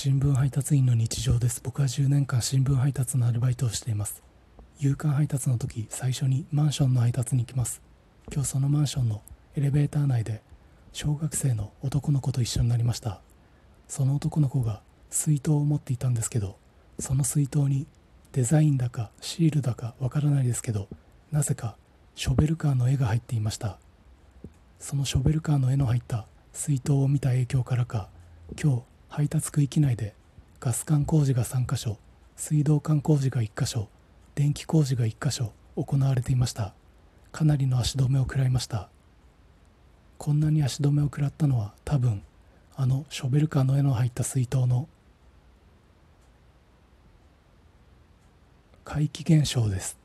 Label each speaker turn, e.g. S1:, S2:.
S1: 新聞配達員の日常です。僕は10年間新聞配達のアルバイトをしています。夕刊配達の時最初にマンションの配達に行きます。今日そのマンションのエレベーター内で小学生の男の子と一緒になりました。その男の子が水筒を持っていたんですけどその水筒にデザインだかシールだかわからないですけどなぜかショベルカーの絵が入っていました。そのショベルカーの絵の入った水筒を見た影響からか今日配達区域内でガス管工事が3カ所水道管工事が1カ所電気工事が1カ所行われていました。かなりの足止めを食らいました。こんなに足止めを食らったのは多分あのショベルカーの絵の入った水筒の怪奇現象です。